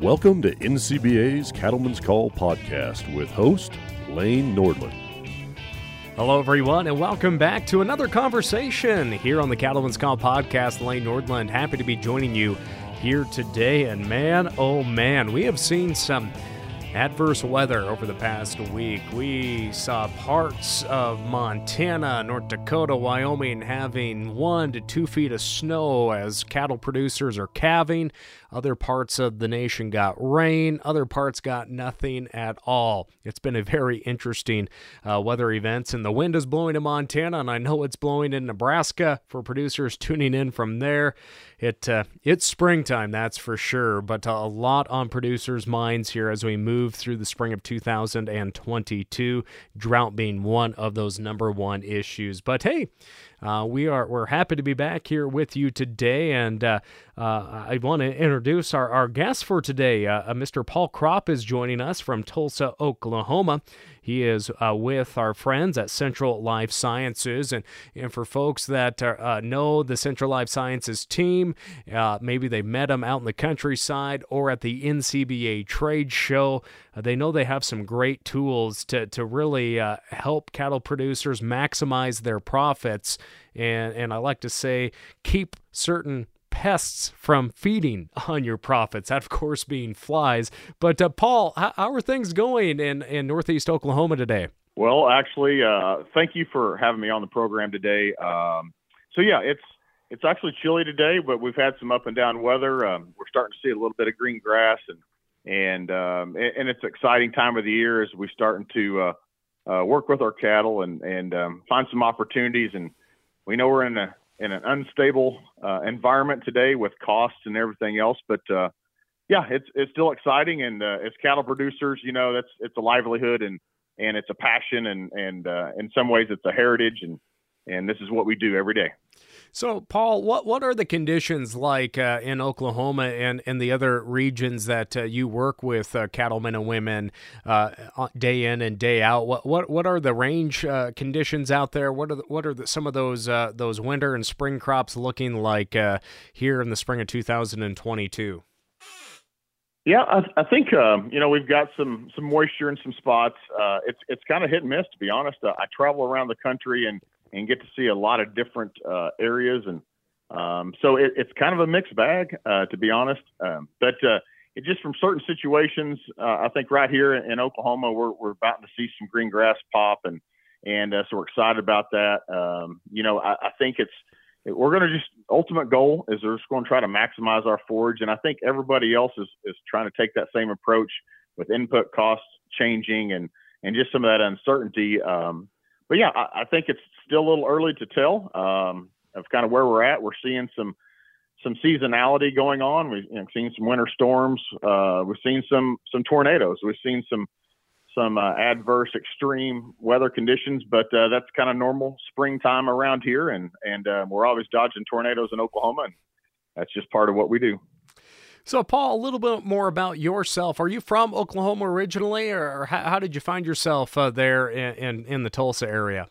Welcome to NCBA's Cattlemen's Call podcast with host Lane Nordlund. Hello, everyone, and welcome back to another conversation here on the Cattlemen's Call podcast. Lane Nordlund, happy to be joining you here today. And man, oh man, we have seen some adverse weather over the past week. We saw parts of Montana, North Dakota, Wyoming having one to two feet of snow as cattle producers are calving. Other parts of the nation got rain. Other parts got nothing at all. It's been a very interesting uh, weather events, and the wind is blowing in Montana, and I know it's blowing in Nebraska for producers tuning in from there. It uh, it's springtime, that's for sure, but a lot on producers' minds here as we move through the spring of 2022. Drought being one of those number one issues. But hey, uh, we are we're happy to be back here with you today, and uh, uh, I want to introduce our, our guest for today. Uh, uh, Mr. Paul Kropp is joining us from Tulsa, Oklahoma. He is uh, with our friends at Central Life Sciences. And, and for folks that uh, know the Central Life Sciences team, uh, maybe they met them out in the countryside or at the NCBA trade show, uh, they know they have some great tools to, to really uh, help cattle producers maximize their profits. And, and I like to say, keep certain pests from feeding on your profits. That, of course, being flies. But uh, Paul, how, how, are things going in, in Northeast Oklahoma today? Well, actually, uh, thank you for having me on the program today. Um, so yeah, it's it's actually chilly today, but we've had some up and down weather. Um, we're starting to see a little bit of green grass, and and um, and it's exciting time of the year as we're starting to uh, uh, work with our cattle and and um, find some opportunities. And we know we're in a in an unstable uh, environment today with costs and everything else. But uh, yeah, it's it's still exciting, and uh, as cattle producers, you know, that's it's a livelihood and and it's a passion, and and uh, in some ways it's a heritage, and and this is what we do every day. So, Paul, what what are the conditions like uh, in Oklahoma and, and the other regions that uh, you work with uh, cattlemen and women uh, day in and day out? What what what are the range uh, conditions out there? What are the, what are the, some of those uh, those winter and spring crops looking like here in the spring of 2022? Yeah, I, I think you know we've got some some moisture in some spots. it's it's kind of hit and miss, to be honest. I travel around the country and and get to see a lot of different uh, areas. And um, so it, it's kind of a mixed bag, uh, to be honest. Um, but uh, it just from certain situations, uh, I think right here in Oklahoma, we're, we're about to see some green grass pop, and and uh, so we're excited about that. Um, you know, I, I think it's we're going to just ultimate goal is we're just going to try to maximize our forage, and I think everybody else is is trying to take that same approach with input costs changing and and just some of that uncertainty. Um, but yeah, I, I, think it's still a little early to tell um, of kind of where we're at. We're seeing some some seasonality going on. We've you know, seen some winter storms. Uh, we've seen some some tornadoes. We've seen some some uh, adverse extreme weather conditions, but uh, that's kind of normal springtime around here, and and uh, we're always dodging tornadoes in Oklahoma, and that's just part of what we do. So, Paul, a little bit more about yourself. Are you from Oklahoma originally, or how, how did you find yourself uh, there in, in, in the Tulsa area?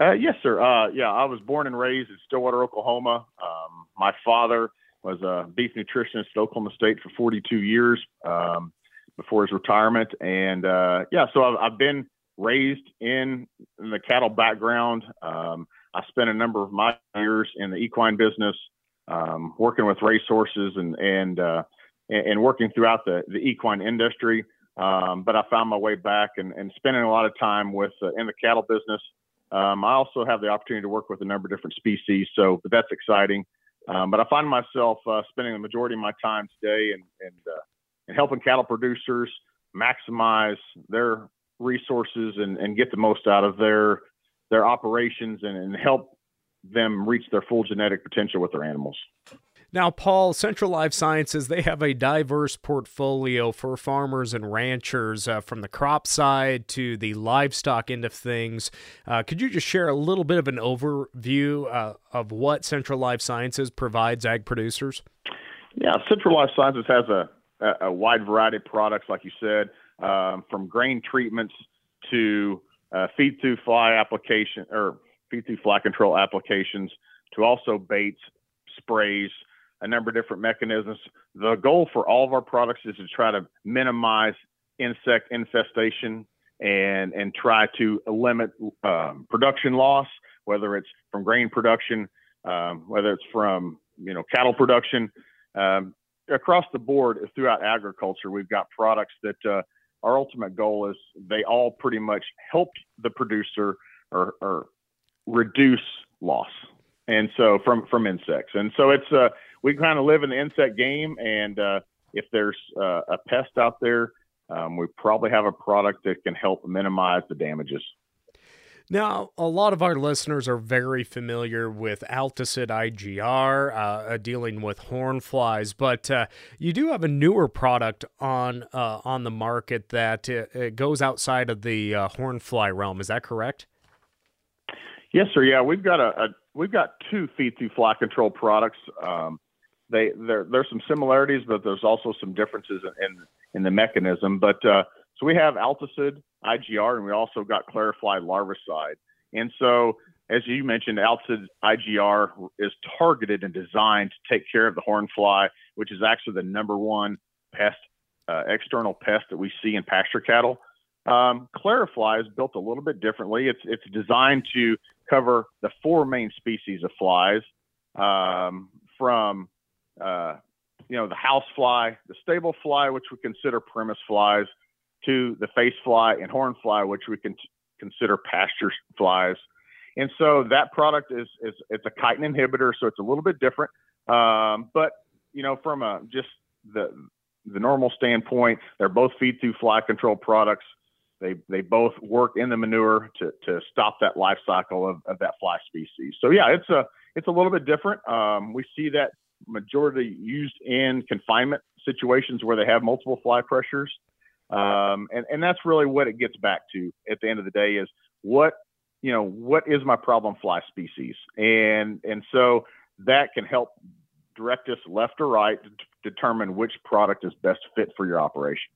Uh, yes, sir. Uh, yeah, I was born and raised in Stillwater, Oklahoma. Um, my father was a beef nutritionist at Oklahoma State for 42 years um, before his retirement, and uh, yeah, so I've, I've been raised in, in, the cattle background. Um, I spent a number of my years in the equine business um, working with racehorses and and uh, and working throughout the the equine industry. Um, but I found my way back and, and spending a lot of time with uh, in the cattle business. Um, I also have the opportunity to work with a number of different species, so that's exciting. Um, but I find myself uh, spending the majority of my time today and and, uh, and helping cattle producers maximize their resources and, and get the most out of their their operations and, and help them reach their full genetic potential with their animals. Now, Paul, Central Life Sciences, they have a diverse portfolio for farmers and ranchers uh, from the crop side to the livestock end of things. Uh, could you just share a little bit of an overview uh, of what Central Life Sciences provides ag producers? Yeah, Central Life Sciences has a, a wide variety of products, like you said, um, from grain treatments to uh, feed through fly application or feed through fly control applications to also baits, sprays, a number of different mechanisms. The goal for all of our products is to try to minimize insect infestation and and try to limit um, production loss, whether it's from grain production, um, whether it's from you know cattle production. Um, across the board, throughout agriculture, we've got products that uh, our ultimate goal is they all pretty much help the producer or, or reduce loss and so from from insects and so it's uh we kind of live in the insect game and uh if there's uh, a pest out there um, we probably have a product that can help minimize the damages now, a lot of our listeners are very familiar with Altosid IGR, uh, uh, dealing with horn flies, but uh, you do have a newer product on uh, on the market that uh, goes outside of the uh, horn fly realm. Is that correct? Yes, sir. Yeah, we've got a, a we've got two feed through fly control products. Um, they there there's some similarities, but there's also some differences in in, the mechanism. But so we have Altosid IGR, and we also got Clarifly larvicide. And so, as you mentioned, Altosid IGR is targeted and designed to take care of the horn fly, which is actually the number one pest, uh, external pest that we see in pasture cattle. Um, Clarifly is built a little bit differently. It's it's designed to cover the four main species of flies, um, from uh, you know the house fly, the stable fly, which we consider premise flies, to the face fly and horn fly, which we can consider pasture flies. And so that product is, is it's a chitin inhibitor, so it's a little bit different. Um, but you know, from a just the the normal standpoint, they're both feed through fly control products. They they both work in the manure to to stop that life cycle of, of that fly species. So yeah, it's a it's a little bit different. Um, we see that majority used in confinement situations where they have multiple fly pressures. Um, and, and that's really what it gets back to at the end of the day is what, you know, what is my problem fly species? And, and so that can help direct us left or right to determine which product is best fit for your operation.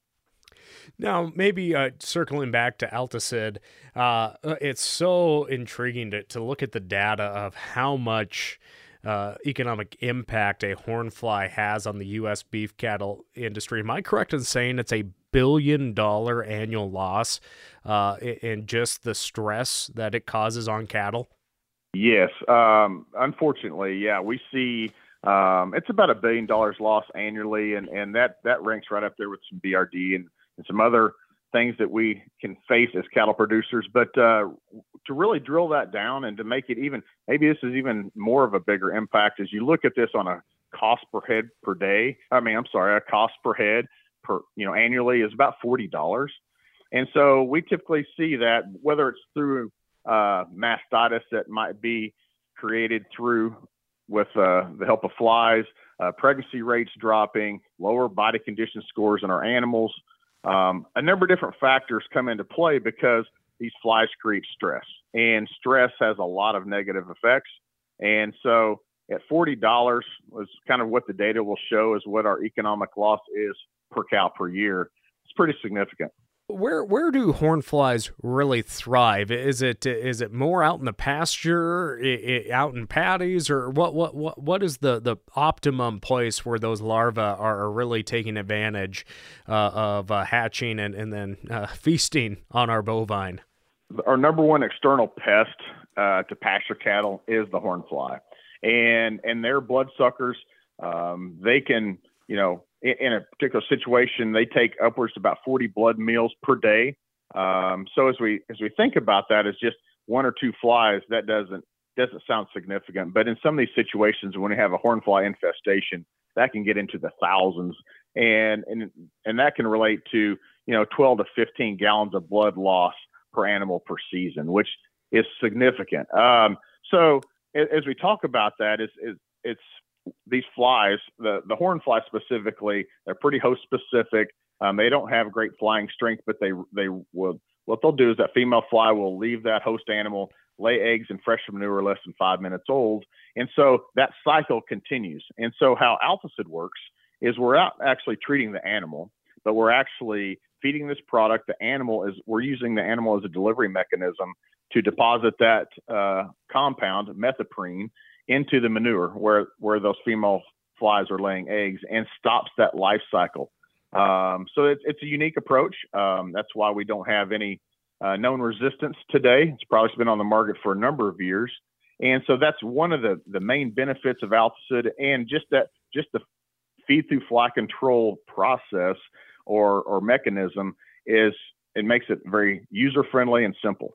Now, maybe uh, circling back to Altosid, uh, it's so intriguing to, to look at the data of how much uh, economic impact a hornfly has on the U.S. beef cattle industry. Am I correct in saying it's a billion dollar annual loss uh, in just the stress that it causes on cattle? Yes. Um, unfortunately, yeah, we see um, it's about a billion dollars loss annually, and, and that, that ranks right up there with some BRD and, and some other things that we can face as cattle producers. But uh, to really drill that down and to make it even, maybe this is even more of a bigger impact as you look at this on a cost per head per day. I mean, I'm sorry, a cost per head per you know annually is about forty dollars, and so we typically see that whether it's through uh, mastitis that might be created through with uh, the help of flies, uh, pregnancy rates dropping, lower body condition scores in our animals. Um, a number of different factors come into play because these flies create stress, and stress has a lot of negative effects. And so, at forty dollars was kind of what the data will show is what our economic loss is per cow per year. It's pretty significant. Where where do hornflies really thrive? Is it is it more out in the pasture, out in paddies, or what what what what is the the optimum place where those larvae are really taking advantage uh, of uh, hatching and and then uh, feasting on our bovine? Our number one external pest uh, to pasture cattle is the hornfly, and and they're bloodsuckers. Um, they can you know in a particular situation, they take upwards to about 40 blood meals per day. Um, so as we as we think about that as just one or two flies, that doesn't doesn't sound significant. But in some of these situations, when we have a hornfly infestation, that can get into the thousands, and and and that can relate to you know 12 to 15 gallons of blood loss per animal per season, which is significant. Um, so as we talk about that, is it's these flies, the the horn fly specifically, they're pretty host specific. Um, they don't have great flying strength, but they they will. What they'll do is that female fly will leave that host animal, lay eggs in fresh manure less than five minutes old, and so that cycle continues. And so how Altosid works is we're not actually treating the animal, but we're actually feeding this product. The animal is we're using the animal as a delivery mechanism to deposit that uh, compound, methoprene, into the manure where where those female flies are laying eggs and stops that life cycle. Um, so it's, it's a unique approach. Um, that's why we don't have any uh, known resistance today. It's probably been on the market for a number of years. And so that's one of the, the main benefits of Altosid and just that, just the feed through fly control process or, or mechanism is it makes it very user friendly and simple.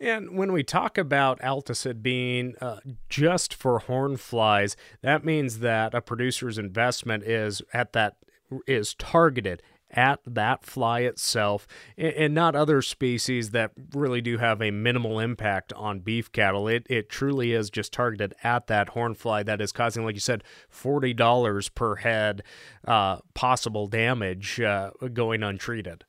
And when we talk about Altosid being uh, just for horn flies, that means that a producer's investment is at that is targeted at that fly itself and not other species that really do have a minimal impact on beef cattle. It, it truly is just targeted at that horn fly that is causing, like you said, $40 per head uh, possible damage uh, going untreated.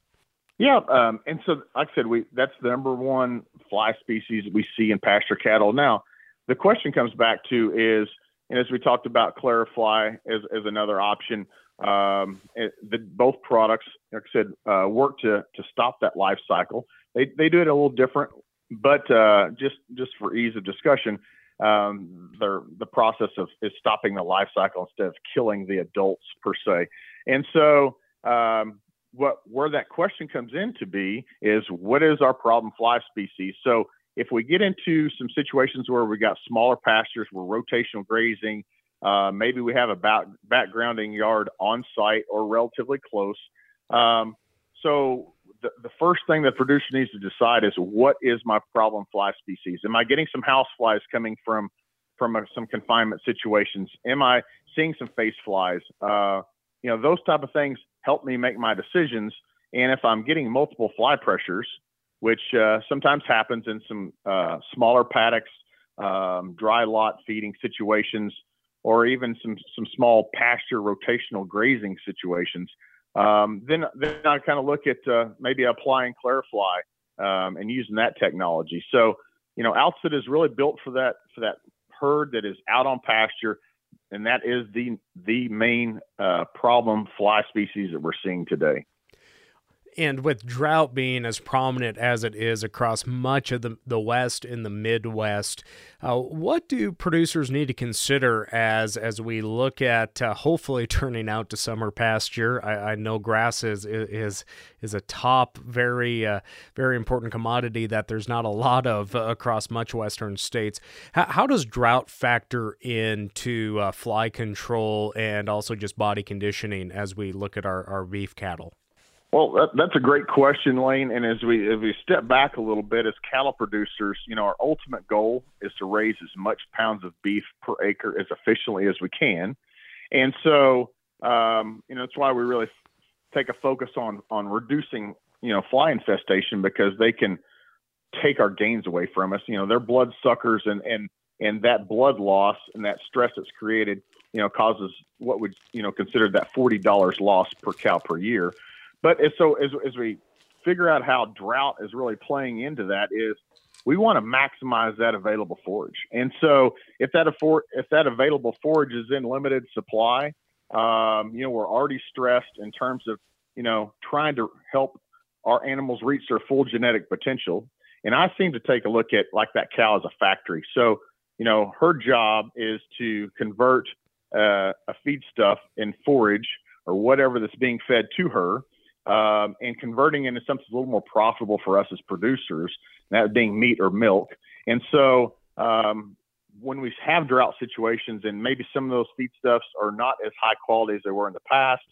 Yeah, um, and so like I said, we that's the number one fly species that we see in pasture cattle. Now, the question comes back to is, and as we talked about, Clarifly as, as another option. Um, it, the, both products, like I said, uh, work to to stop that life cycle. They they do it a little different, but uh, just just for ease of discussion, um, the process of is stopping the life cycle instead of killing the adults per se. And so um, what where that question comes in to be is what is our problem fly species? So if we get into some situations where we got smaller pastures, we're rotational grazing, uh, maybe we have a back, backgrounding yard on site or relatively close. Um, so the, the first thing the producer needs to decide is what is my problem fly species? Am I getting some house flies coming from from a, some confinement situations? Am I seeing some face flies? Uh, you know, those type of things help me make my decisions. And if I'm getting multiple fly pressures, which uh, sometimes happens in some uh, smaller paddocks, um, dry lot feeding situations, or even some some small pasture rotational grazing situations, um, then then I kind of look at uh, maybe applying Clarifly um, and using that technology. So you know, Altosid is really built for that for that herd that is out on pasture and that is the the main uh, problem fly species that we're seeing today. And with drought being as prominent as it is across much of the, the West and the Midwest, uh, what do producers need to consider as as we look at uh, hopefully turning out to summer pasture? I, I, know grass is is is a top, very uh, very important commodity that there's not a lot of uh, across much Western states. How, does drought factor into uh, fly control and also just body conditioning as we look at our, our beef cattle? Well, that, that's a great question, Lane. And as we as we step back a little bit, as cattle producers, you know, our ultimate goal is to raise as much pounds of beef per acre as efficiently as we can. And so, um, you know, that's why we really take a focus on on reducing, you know, fly infestation because they can take our gains away from us. You know, they're blood suckers, and and and that blood loss and that stress that's created, you know, causes what would you know consider that forty dollars loss per cow per year. But so as, as we figure out how drought is really playing into that is we want to maximize that available forage. And so if that afford, if that available forage is in limited supply, um, you know, we're already stressed in terms of, you know, trying to help our animals reach their full genetic potential. And I seem to take a look at like that cow as a factory. So, you know, her job is to convert uh, a feedstuff in forage or whatever that's being fed to her um, and converting into something a little more profitable for us as producers, that being meat or milk. And so um, when we have drought situations and maybe some of those feedstuffs are not as high quality as they were in the past,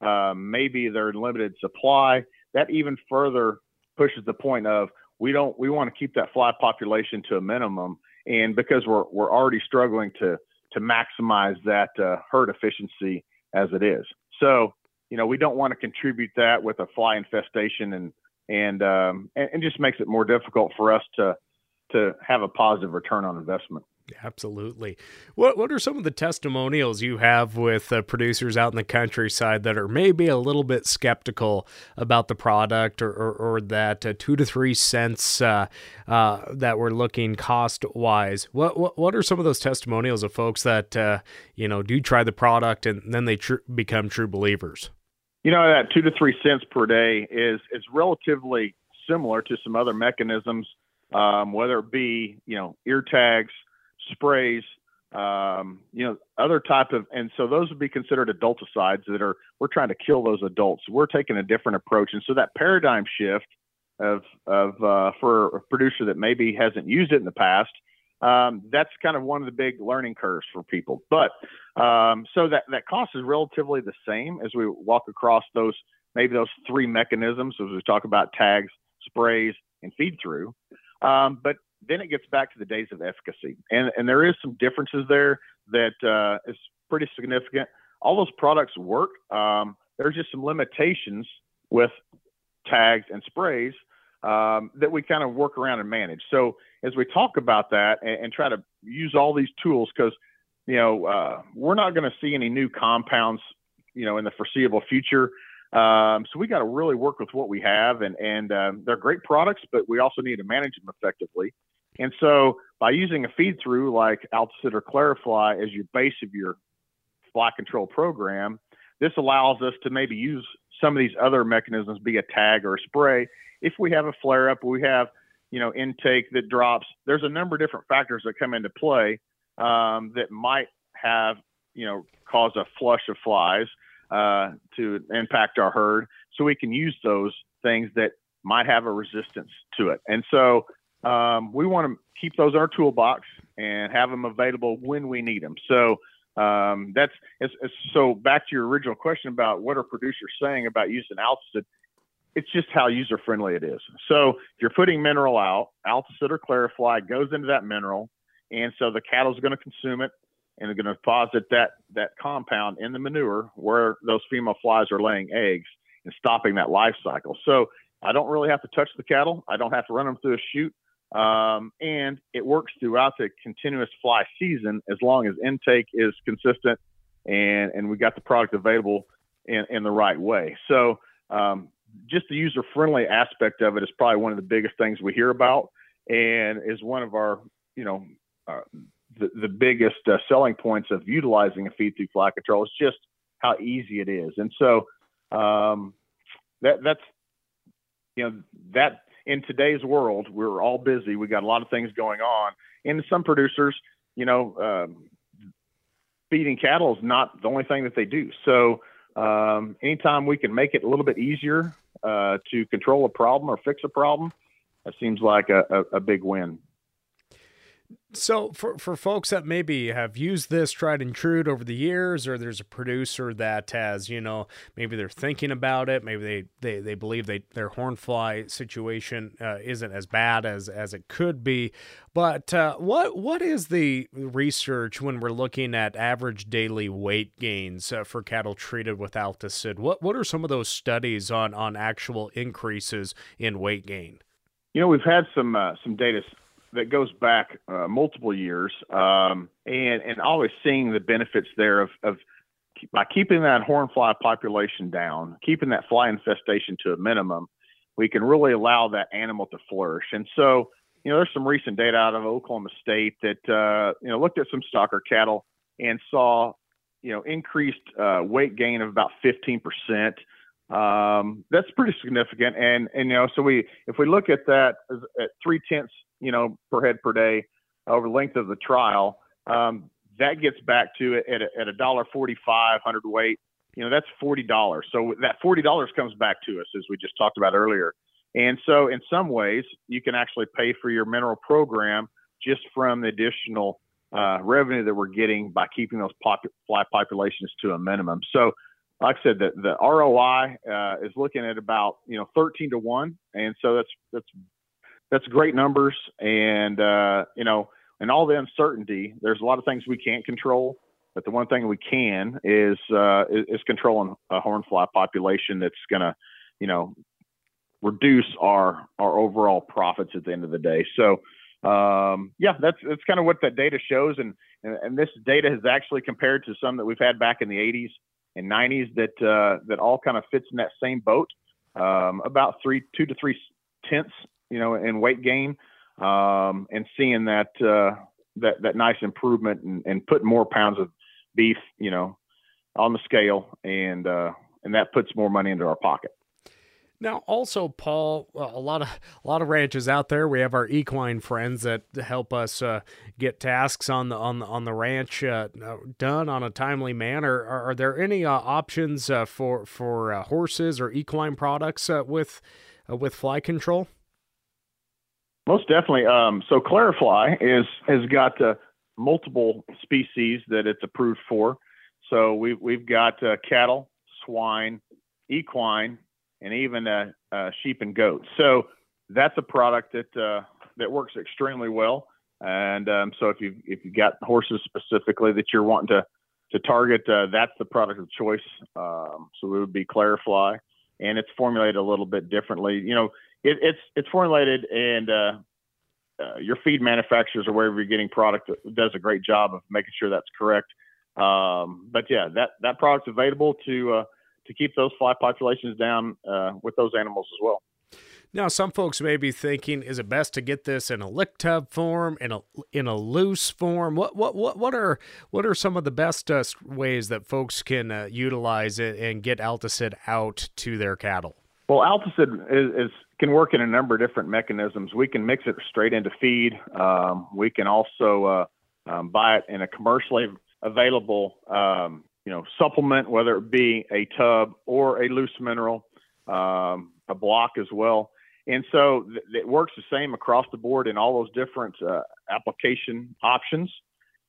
um, maybe they're in limited supply, that even further pushes the point of we don't we want to keep that fly population to a minimum and because we're we're already struggling to to maximize that uh, herd efficiency as it is so you know, we don't want to contribute that with a fly infestation and and um, and, and just makes it more difficult for us to to have a positive return on investment. Absolutely. What what are some of the testimonials you have with uh, producers out in the countryside that are maybe a little bit skeptical about the product or or, or that uh, two to three cents uh, uh that we're looking cost wise? What, what what are some of those testimonials of folks that uh, you know do try the product and then they tr- become true believers? You know that two to three cents per day is is relatively similar to some other mechanisms, um, whether it be you know ear tags, sprays, um, you know, other type of, and so those would be considered adulticides that are, we're trying to kill those adults. We're taking a different approach. And so that paradigm shift of, of, uh, for a producer that maybe hasn't used it in the past, um, that's kind of one of the big learning curves for people. But, um, so that, that cost is relatively the same as we walk across those, maybe those three mechanisms as we talk about tags, sprays, and feed through. Um, but then it gets back to the days of efficacy, and and there is some differences there that uh, is pretty significant. All those products work. Um, there's just some limitations with tags and sprays um, that we kind of work around and manage. So as we talk about that and, and try to use all these tools, because you know uh, we're not going to see any new compounds, you know, in the foreseeable future. Um, so we got to really work with what we have, and and uh, they're great products, but we also need to manage them effectively. And so by using a feed through like Altosid or Clarifly as your base of your fly control program, this allows us to maybe use some of these other mechanisms, be a tag or a spray. If we have a flare up, we have, you know, intake that drops. There's a number of different factors that come into play um, that might have, you know, cause a flush of flies uh, to impact our herd. So we can use those things that might have a resistance to it. And so um, we want to keep those in our toolbox and have them available when we need them. So um, that's it's, it's, so back to your original question about what are producers saying about using Altosid. It's just how user friendly it is. So if you're putting mineral out, Altosid or Clarifly goes into that mineral, and so the cattle cattle's going to consume it and they're going to deposit that that compound in the manure where those female flies are laying eggs and stopping that life cycle. So I don't really have to touch the cattle. I don't have to run them through a chute. Um, and it works throughout the continuous fly season as long as intake is consistent and, and we got the product available in, in the right way. So, um, just the user friendly aspect of it is probably one of the biggest things we hear about and is one of our, you know, uh, the, the biggest uh, selling points of utilizing a feed through fly control is just how easy it is. And so, um, that, that's, you know, that in today's world, we're all busy. We got a lot of things going on, and some producers, you know, um, feeding cattle is not the only thing that they do. So, um, anytime we can make it a little bit easier uh, to control a problem or fix a problem, that seems like a, a, a big win. So for for folks that maybe have used this tried and true over the years, or there's a producer that has, you know, maybe they're thinking about it, maybe they they, they believe they their hornfly situation uh, isn't as bad as as it could be. But uh, what what is the research when we're looking at average daily weight gains uh, for cattle treated with Altosid? What what are some of those studies on on actual increases in weight gain? You know, we've had some uh, some data that goes back uh, multiple years, um, and and always seeing the benefits there of, of by keeping that hornfly population down, keeping that fly infestation to a minimum, we can really allow that animal to flourish. And so, you know, there's some recent data out of Oklahoma State that uh, you know looked at some stocker cattle and saw you know increased uh, weight gain of about 15 percent. Um, that's pretty significant. And and you know, so we if we look at that at three tenths you know, per head per day over the length of the trial. Um, that gets back to it at a, at a dollar forty-five hundred weight. You know, that's forty dollars. So that forty dollars comes back to us, as we just talked about earlier. And so, in some ways, you can actually pay for your mineral program just from the additional uh, revenue that we're getting by keeping those pop- fly populations to a minimum. So, like I said, the, the ROI uh, is looking at about you know 13 to one, and so that's that's that's great numbers. And, uh, you know, and all the uncertainty, there's a lot of things we can't control, but the one thing we can is, uh, is, controlling a hornfly population that's going to, you know, reduce our, our overall profits at the end of the day. So, um, yeah, that's, that's kind of what that data shows. And, and, and this data has actually compared to some that we've had back in the 80s and 90s that, uh, that all kind of fits in that same boat. Um, about three, two to three tenths you know, in weight gain, um, and seeing that uh, that that nice improvement and, and putting more pounds of beef, you know, on the scale, and uh, and that puts more money into our pocket. Now, also, Paul, a lot of a lot of ranches out there. We have our equine friends that help us uh, get tasks on the on the on the ranch uh, done on a timely manner. Are, are there any uh, options uh, for for uh, horses or equine products uh, with with fly control? Most definitely. Um, so Clarifly is has got multiple species that it's approved for. So we've we've got cattle, swine, equine and even uh, uh, sheep and goats. So that's a product that uh, that works extremely well. And um, so if you if you've got horses specifically that you're wanting to to target, uh, that's the product of choice. Um, so it would be Clarifly, and it's formulated a little bit differently. You know, it, it's it's formulated, and uh, uh, your feed manufacturers or wherever you're getting product does a great job of making sure that's correct. Um, but yeah, that that product's available to to keep those fly populations down uh, with those animals as well. Now, some folks may be thinking, is it best to get this in a lick tub form, in a in a loose form? What what what what are what are some of the best uh, ways that folks can uh, utilize it and get Altosid out to their cattle? Well, Altosid is, is, can work in a number of different mechanisms. We can mix it straight into feed. Um, we can also uh, um, buy it in a commercially available um, you know, supplement, whether it be a tub or a loose mineral, um, a block as well. And so th- it works the same across the board in all those different uh, application options.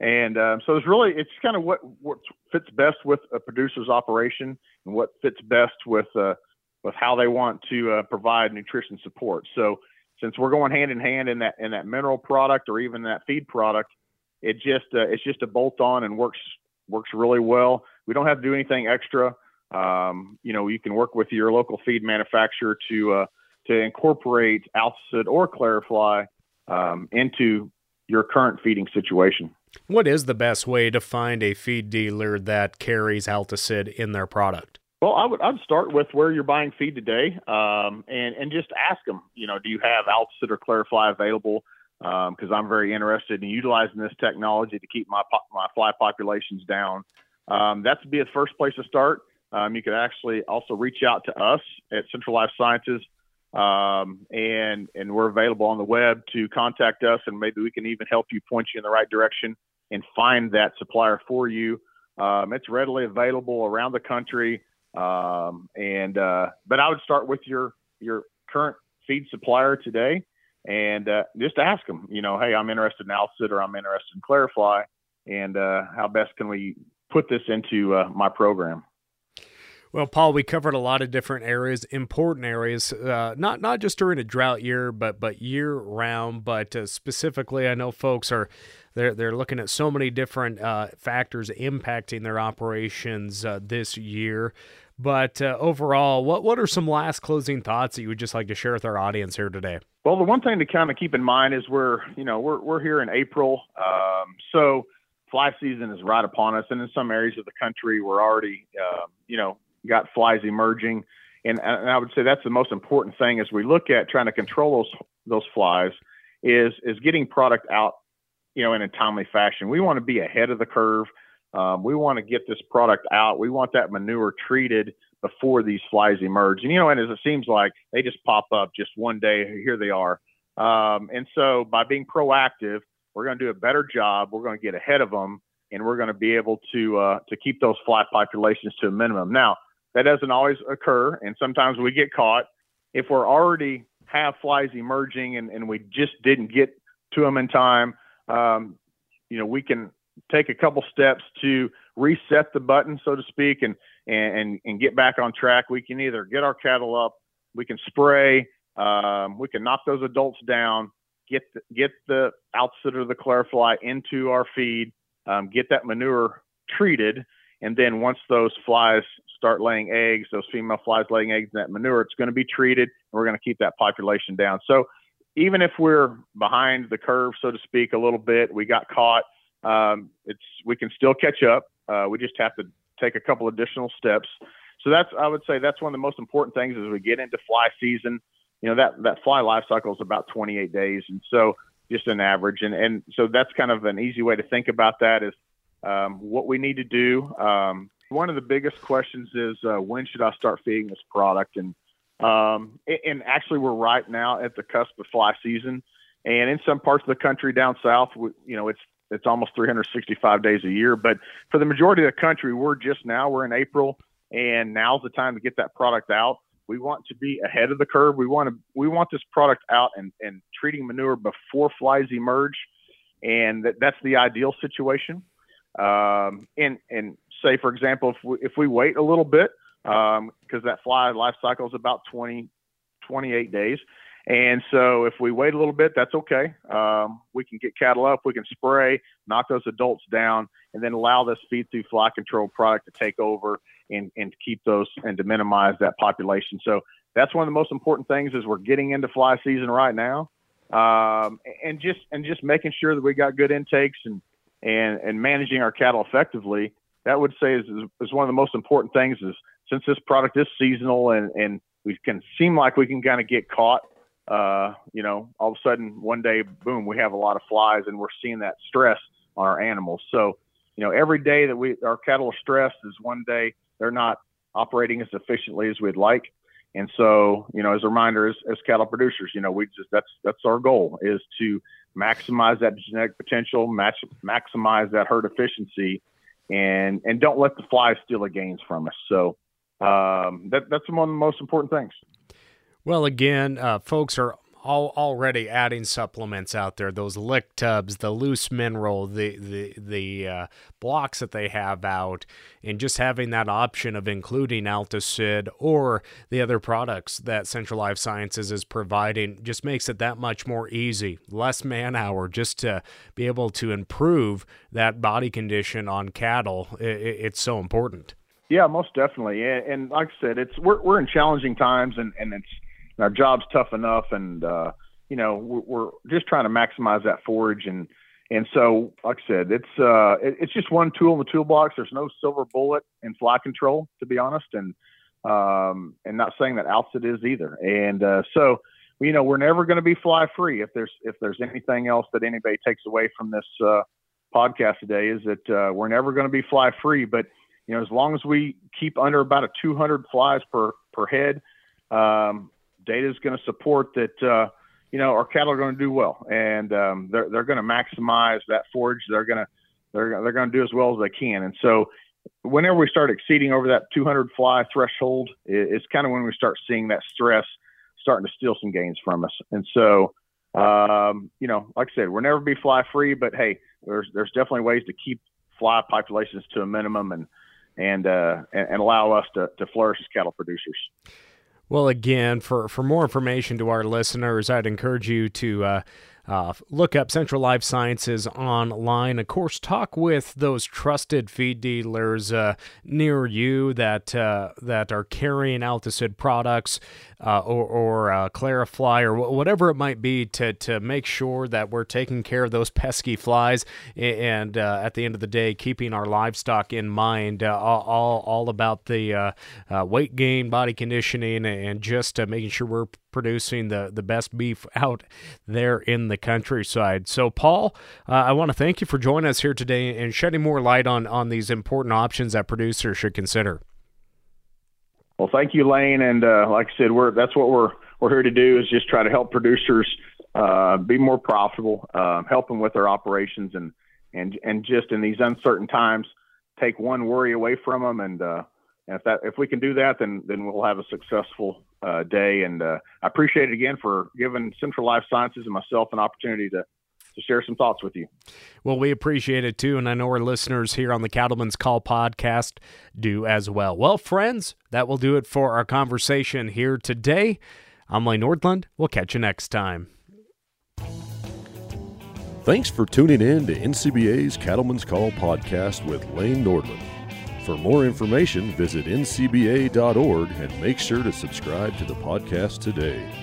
And um, so it's really, it's kind of what, what fits best with a producer's operation and what fits best with, uh, with how they want to uh, provide nutrition support. So since we're going hand in hand in that, in that mineral product or even that feed product, it just, uh, it's just a bolt on and works works really well. We don't have to do anything extra. Um, you know, you can work with your local feed manufacturer to uh, to incorporate Altosid or Clarifly um, into your current feeding situation. What is the best way to find a feed dealer that carries Altosid in their product? Well, I would I'd start with where you're buying feed today, um, and and just ask them. You know, do you have Altosid or Clarifly available? because um, I'm very interested in utilizing this technology to keep my my fly populations down. Um, that's be the first place to start. Um, you could actually also reach out to us at Central Life Sciences, um, and and we're available on the web to contact us, and maybe we can even help you point you in the right direction and find that supplier for you. Um, it's readily available around the country, um, and uh, but I would start with your your current feed supplier today and uh, just ask them, you know, hey, I'm interested in Altosid or I'm interested in Clarifly, and uh, how best can we put this into uh, my program? Well, Paul, we covered a lot of different areas, important areas, uh, not not just during a drought year, but but year round. But uh, specifically, I know folks are they're they're looking at so many different uh, factors impacting their operations uh, this year. But uh, overall, what what are some last closing thoughts that you would just like to share with our audience here today? Well, the one thing to kind of keep in mind is we're you know we're we're here in April, um, so fly season is right upon us, and in some areas of the country we're already uh, you know got flies emerging, and, and I would say that's the most important thing as we look at trying to control those those flies is is getting product out you know in a timely fashion. We want to be ahead of the curve. Um, we want to get this product out. We want that manure treated before these flies emerge. And you know, and as it seems like they just pop up just one day, here they are. Um, and so by being proactive, we're going to do a better job. We're going to get ahead of them, and we're going to be able to uh, to keep those fly populations to a minimum. Now, that doesn't always occur, and sometimes we get caught. If we're already have flies emerging and, and we just didn't get to them in time, um, you know, we can take a couple steps to reset the button, so to speak, and and and get back on track. We can either get our cattle up, we can spray, um, we can knock those adults down, get the, get the Altosid or the Clarifly into our feed, um, get that manure treated, and then once those flies start laying eggs, those female flies laying eggs in that manure, it's going to be treated, and we're going to keep that population down. So even if we're behind the curve, so to speak, a little bit, we got caught um, it's we can still catch up. Uh, we just have to take a couple additional steps. So that's I would say that's one of the most important things as we get into fly season. You know that that fly life cycle is about 28 days, and so just an average. And and so that's kind of an easy way to think about that is um, what we need to do. Um, one of the biggest questions is uh, when should I start feeding this product? And Um, and actually, we're right now at the cusp of fly season. And in some parts of the country down south, you know, it's it's almost 365 days a year. But for the majority of the country, we're just now we're in April, and now's the time to get that product out. We want to be ahead of the curve. We want to we want this product out and, and treating manure before flies emerge, and that, that's the ideal situation. Um, and and say for example, if we, if we wait a little bit, because um, that fly life cycle is about 20, 28 days. And so if we wait a little bit, that's okay. Um, we can get cattle up, we can spray, knock those adults down, and then allow this feed through fly control product to take over and, and keep those and to minimize that population. So that's one of the most important things is we're getting into fly season right now. Um, and just and just making sure that we got good intakes and and and managing our cattle effectively. That would say is, is one of the most important things is since this product is seasonal and, and we can seem like we can kind of get caught, uh, you know, all of a sudden one day, boom, we have a lot of flies and we're seeing that stress on our animals. So, you know, every day that we our cattle are stressed is one day they're not operating as efficiently as we'd like. And so, you know, as a reminder, as, as cattle producers, you know, we just that's that's our goal is to maximize that genetic potential, match, maximize that herd efficiency, and and don't let the flies steal the gains from us. So, um, that, that's one of the most important things. Well, again, uh, folks are all, already adding supplements out there. Those lick tubs, the loose mineral, the the the uh, blocks that they have out, and just having that option of including Altosid or the other products that Central Life Sciences is providing just makes it that much more easy. Less man hour just to be able to improve that body condition on cattle. It, it's so important. Yeah, most definitely. And, and, like I said, it's we're we're in challenging times, and and it's our job's tough enough, and uh, you know we're, we're just trying to maximize that forage, and and so like I said, it's uh it, it's just one tool in the toolbox. There's no silver bullet in fly control, to be honest, and um and not saying that Altosid is either. And uh, so you know we're never going to be fly free. If there's if there's anything else that anybody takes away from this uh, podcast today, is that uh, we're never going to be fly free, but you know, as long as we keep under about a 200 flies per per head, um, data is going to support that. Uh, you know, our cattle are going to do well, and um, they're they're going to maximize that forage. They're going to they're they're going to do as well as they can. And so, whenever we start exceeding over that 200 fly threshold, it's kind of when we start seeing that stress starting to steal some gains from us. And so, um, you know, like I said, we'll never be fly free, but hey, there's there's definitely ways to keep fly populations to a minimum and and uh, and, allow us to, to flourish as cattle producers. Well, again, for, for more information to our listeners, I'd encourage you to uh, uh, look up Central Life Sciences online. Of course, talk with those trusted feed dealers uh, near you that uh, that are carrying Altosid products uh, or, or uh, Clarifly or whatever it might be to to make sure that we're taking care of those pesky flies and uh, at the end of the day keeping our livestock in mind. all all about the weight gain, body conditioning, and just making sure we're producing the, the best beef out there in the countryside. So, Paul, uh, I want to thank you for joining us here today and shedding more light on, on these important options that producers should consider. Well, thank you, Lane. And uh, like I said, we're that's what we're we're here to do is just try to help producers uh, be more profitable, uh, help them with their operations, and and and just in these uncertain times, take one worry away from them. And, uh, and if that if we can do that, then then we'll have a successful uh, day. And uh, I appreciate it again for giving Central Life Sciences and myself an opportunity to to share some thoughts with you. Well, we appreciate it too, and I know our listeners here on the Cattlemen's Call podcast do as well. Well, friends, that will do it for our conversation here today. I'm Lane Nordlund. We'll catch you next time. Thanks for tuning in to NCBA's Cattlemen's Call podcast with Lane Nordlund. For more information, visit ncba.org and make sure to subscribe to the podcast today.